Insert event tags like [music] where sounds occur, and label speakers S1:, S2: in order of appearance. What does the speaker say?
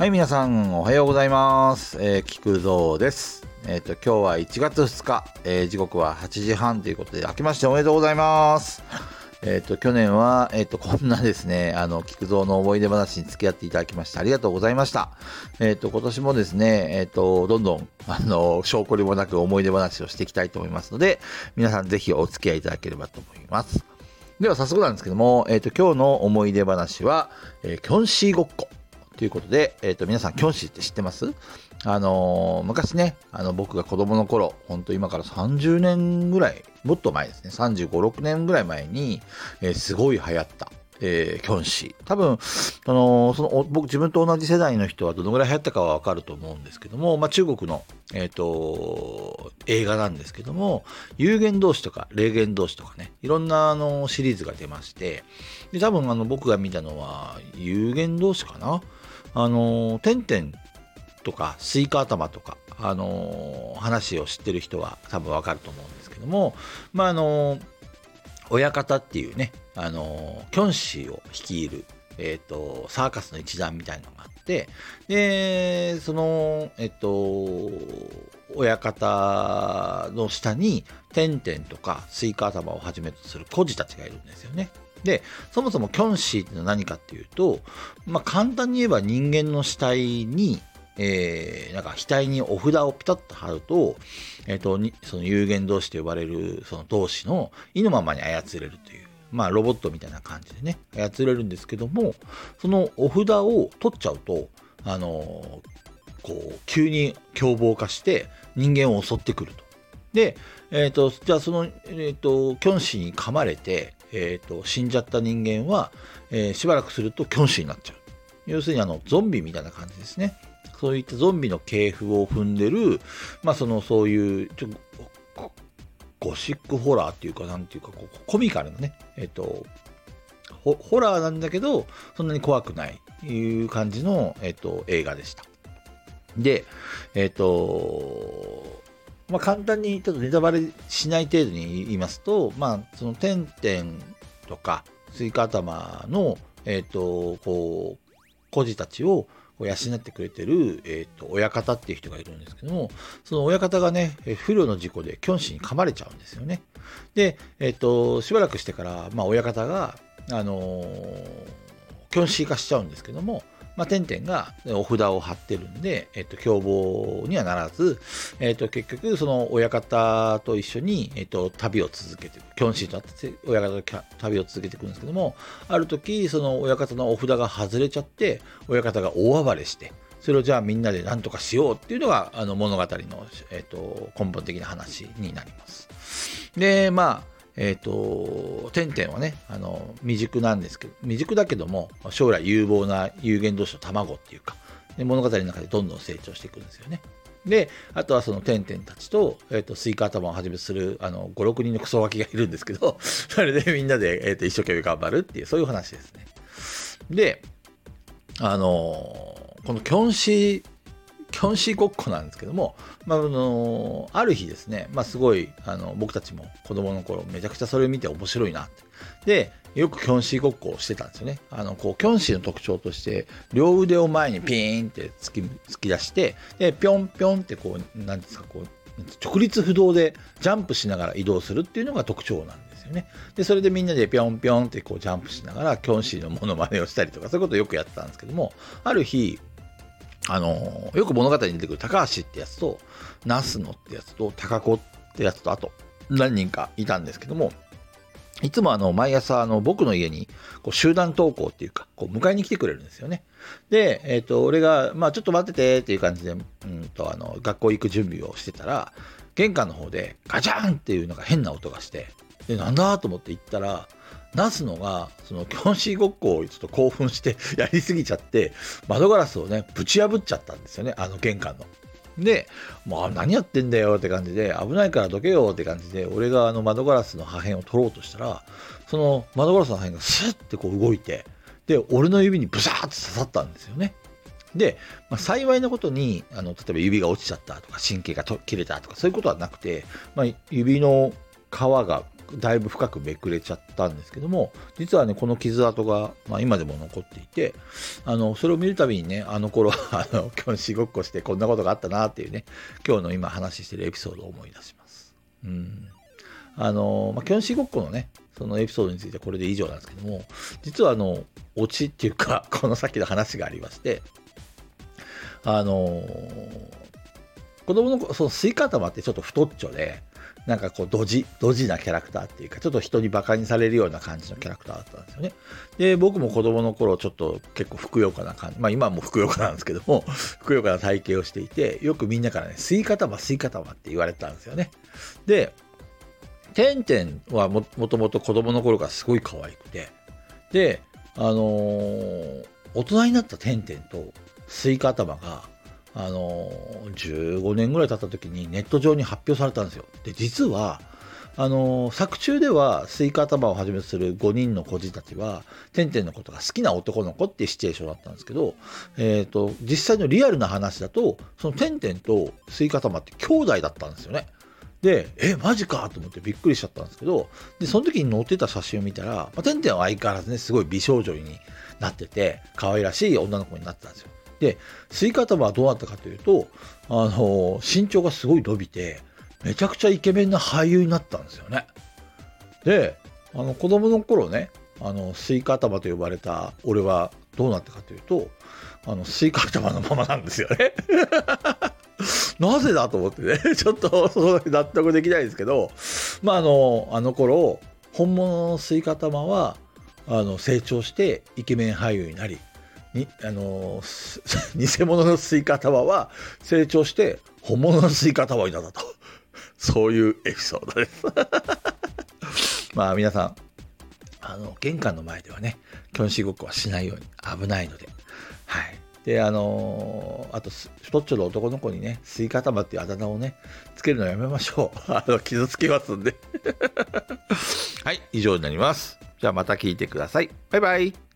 S1: はい、皆さん、おはようございます。えー、菊蔵です。えっ、と、今日は1月2日、えー時刻は8時半ということで、明けましておめでとうございます。えっ、と、去年は、えっ、と、こんなですね、あの、菊蔵の思い出話に付き合っていただきまして、ありがとうございました。えっ、と、今年もですね、えっ、と、どんどん、あの、証拠りもなく思い出話をしていきたいと思いますので、皆さんぜひお付き合いいただければと思います。では早速なんですけども、えっ、と、今日の思い出話は、えキョンシーごっこということで、えっ、と、皆さん、キョンシーって知ってます？あのー昔ね、あの、僕が子供の頃、本当今から30年ぐらい、もっと前ですね、35、6年ぐらい前に、えーすごい流行った、えーキョンシー。多分、あのーその、僕、自分と同じ世代の人はどのぐらい流行ったかはわかると思うんですけども、まあ、中国の、えっ、と、映画なんですけども、有言同士とか、霊言同士とかね、いろんな、あの、シリーズが出まして、で、多分、あの、僕が見たのは、幽幻道士かな？あの、てんてんとか、スイカ頭とか、あの、話を知ってる人は多分わかると思うんですけども、まあ、あの、親方っていうね、あの、キョンシーを率いる、えっ、と、サーカスの一団みたいなのがあって、で、その、えっ、と、親方の下に、てんてんとか、スイカ頭をはじめとする孤児たちがいるんですよね。で、そもそもキョンシーってのは何かっていうと、まあ、簡単に言えば人間の死体に、えーなんか額にお札をピタッと貼ると、えっ、と、その幽幻道士と呼ばれるその道士の意のままに操れるという、まあロボットみたいな感じでね、操れるんですけども、そのお札を取っちゃうと、あのーこう、急に凶暴化して人間を襲ってくると。で、えっ、と、じゃあその、えっ、と、キョンシーに噛まれて、えっ、と、死んじゃった人間は、えーしばらくするとキョンシーになっちゃう。要するにあの、ゾンビみたいな感じですね。そういったゾンビの系譜を踏んでる、まあその、そういう、ちょこゴシックホラーっていうか、なんていうか、こうコミカルなね、えっ、と、ホホラーなんだけど、そんなに怖くない、いう感じの、えっ、と、映画でした。で、えっ、と、まあ、簡単にちょっとネタバレしない程度に言いますと、まあ、その、てんてんとか、スイカ頭の、えっ、と、こう、孤児たちを養ってくれてる、えっ、と、親方っていう人がいるんですけども、その親方がね、不慮の事故でキョンシーに噛まれちゃうんですよね。で、えっ、と、しばらくしてから、まあ、親方が、あのキョンシー化しちゃうんですけども、まあ、てんてんがお札を貼ってるんで、えっと、凶暴にはならず、えっと、結局、その親方と一緒に、えっと、旅を続けていく。キョンシーと会って親方と旅を続けていくんですけども、ある時、その親方のお札が外れちゃって、親方が大暴れして、それをじゃあみんなで何とかしようっていうのが、あの物語の、えっと、根本的な話になります。で、まあ、えっ、と、てんてんはね、あの、未熟なんですけど、未熟だけども、将来有望な幽幻道士の卵っていうか、で物語の中でどんどん成長していくんですよね。で、あとはそのてんてんたちと、えっ、と、スイカ頭をはじめする、あの、5、6人のクソガキがいるんですけど、[laughs] それでみんなで、えっ、と、一生懸命頑張るっていう、そういう話ですね。で、あのこのキョンシー、キョンシーごっこなんですけども、まあ、あのある日ですね、まあ、すごい、あの、僕たちも子供の頃、めちゃくちゃそれを見て面白いなって。で、よくキョンシーごっこをしてたんですよね。あの、こう、キョンシーの特徴として、両腕を前にピーンって突き、突き出して、で、ぴょんぴょんってこう、なんですか、こう、直立不動でジャンプしながら移動するっていうのが特徴なんですよね。で、それでみんなでぴょんぴょんってこうジャンプしながら、キョンシーのモノマネをしたりとか、そういうことをよくやってたんですけども、ある日、あの、よく物語に出てくる高橋ってやつと、ナスノってやつと、高子ってやつと、あと、何人かいたんですけども、いつもあの、毎朝、あの、僕の家に、こう、集団登校っていうか、こう、迎えに来てくれるんですよね。で、えっ、と、俺が、まあ、ちょっと待っててっていう感じで、うんと、あの、学校行く準備をしてたら、玄関の方で、ガチャンっていうなんか変な音がして、で、なんだと思って行ったら、ナスノが、その、キョンシーごっこをちょっと興奮して [laughs] やりすぎちゃって、窓ガラスをね、ぶち破っちゃったんですよね、あの玄関の。で、もう何やってんだよって感じで、危ないからどけよって感じで、俺があの窓ガラスの破片を取ろうとしたら、その窓ガラスの破片がスッてこう動いて、で、俺の指にブシャーって刺さったんですよね。で、まあ、幸いなことに、あの、例えば指が落ちちゃったとか、神経が切れたとか、そういうことはなくて、まあ、指の皮がだいぶ深くめくれちゃったんですけども、実はね、この傷跡が、まあ、今でも残っていて、あの、それを見るたびにね、あの頃、[laughs] あの、今日しごっこしてこんなことがあったなっていうね、今日の今話してるエピソードを思い出します。うん。あの、まあ、キョンシごっこのね、そのエピソードについてはこれで以上なんですけども、実はあの、オチっていうか、[laughs] このさっきの話がありまして、あの子供のそのスイカ玉ってちょっと太っちょで、なんかこうドジ、ドジなキャラクターっていうか、ちょっと人にバカにされるような感じのキャラクターだったんですよね。で、僕も子供の頃ちょっと結構ふくよかな感じ、まあ今もふくよかなんですけども、[laughs] ふくよかな体型をしていて、よくみんなからね、スイカ頭、スイカ玉って言われてたんですよね。で、てんてんはもともと子供の頃からすごい可愛くて、で、あのー、大人になったてんてんとスイカ頭が、あの、15年ぐらい経った時にネット上に発表されたんですよ。で、実は、あの、作中ではスイカ頭をはじめとする5人の孤児たちは、てんてんのことが好きな男の子っていうシチュエーションだったんですけど、えっ、ー、と、実際のリアルな話だと、そのてんてんとスイカ頭って兄弟だったんですよね。で、え、マジかと思ってびっくりしちゃったんですけど、で、その時に載ってた写真を見たら、まあ、てんてんは相変わらずね、すごい美少女になってて、可愛らしい女の子になってたんですよ。で、スイカ頭はどうなったかというと、あの、身長がすごい伸びて、めちゃくちゃイケメンな俳優になったんですよね。で、あの、子供の頃ね、あの、スイカ頭と呼ばれた俺はどうなったかというと、あの、スイカ頭のままなんですよね。[laughs] なぜだと思ってね、ちょっと納得できないですけど、まあ、あの、あの頃、本物のスイカ頭は、あの、成長してイケメン俳優になり、に、あの、[laughs] 偽物のスイカ頭は成長して本物のスイカ頭になったと。[laughs] そういうエピソードです。[laughs] まあ皆さん、あの、玄関の前ではね、キョンシーごっこはしないように危ないので、はい。で、あのー、あと、太っちょの男の子にね、スイカ頭っていうあだ名をね、つけるのやめましょう。あの、傷つけますんで。はい、以上になります。じゃあまた聞いてください。バイバイ。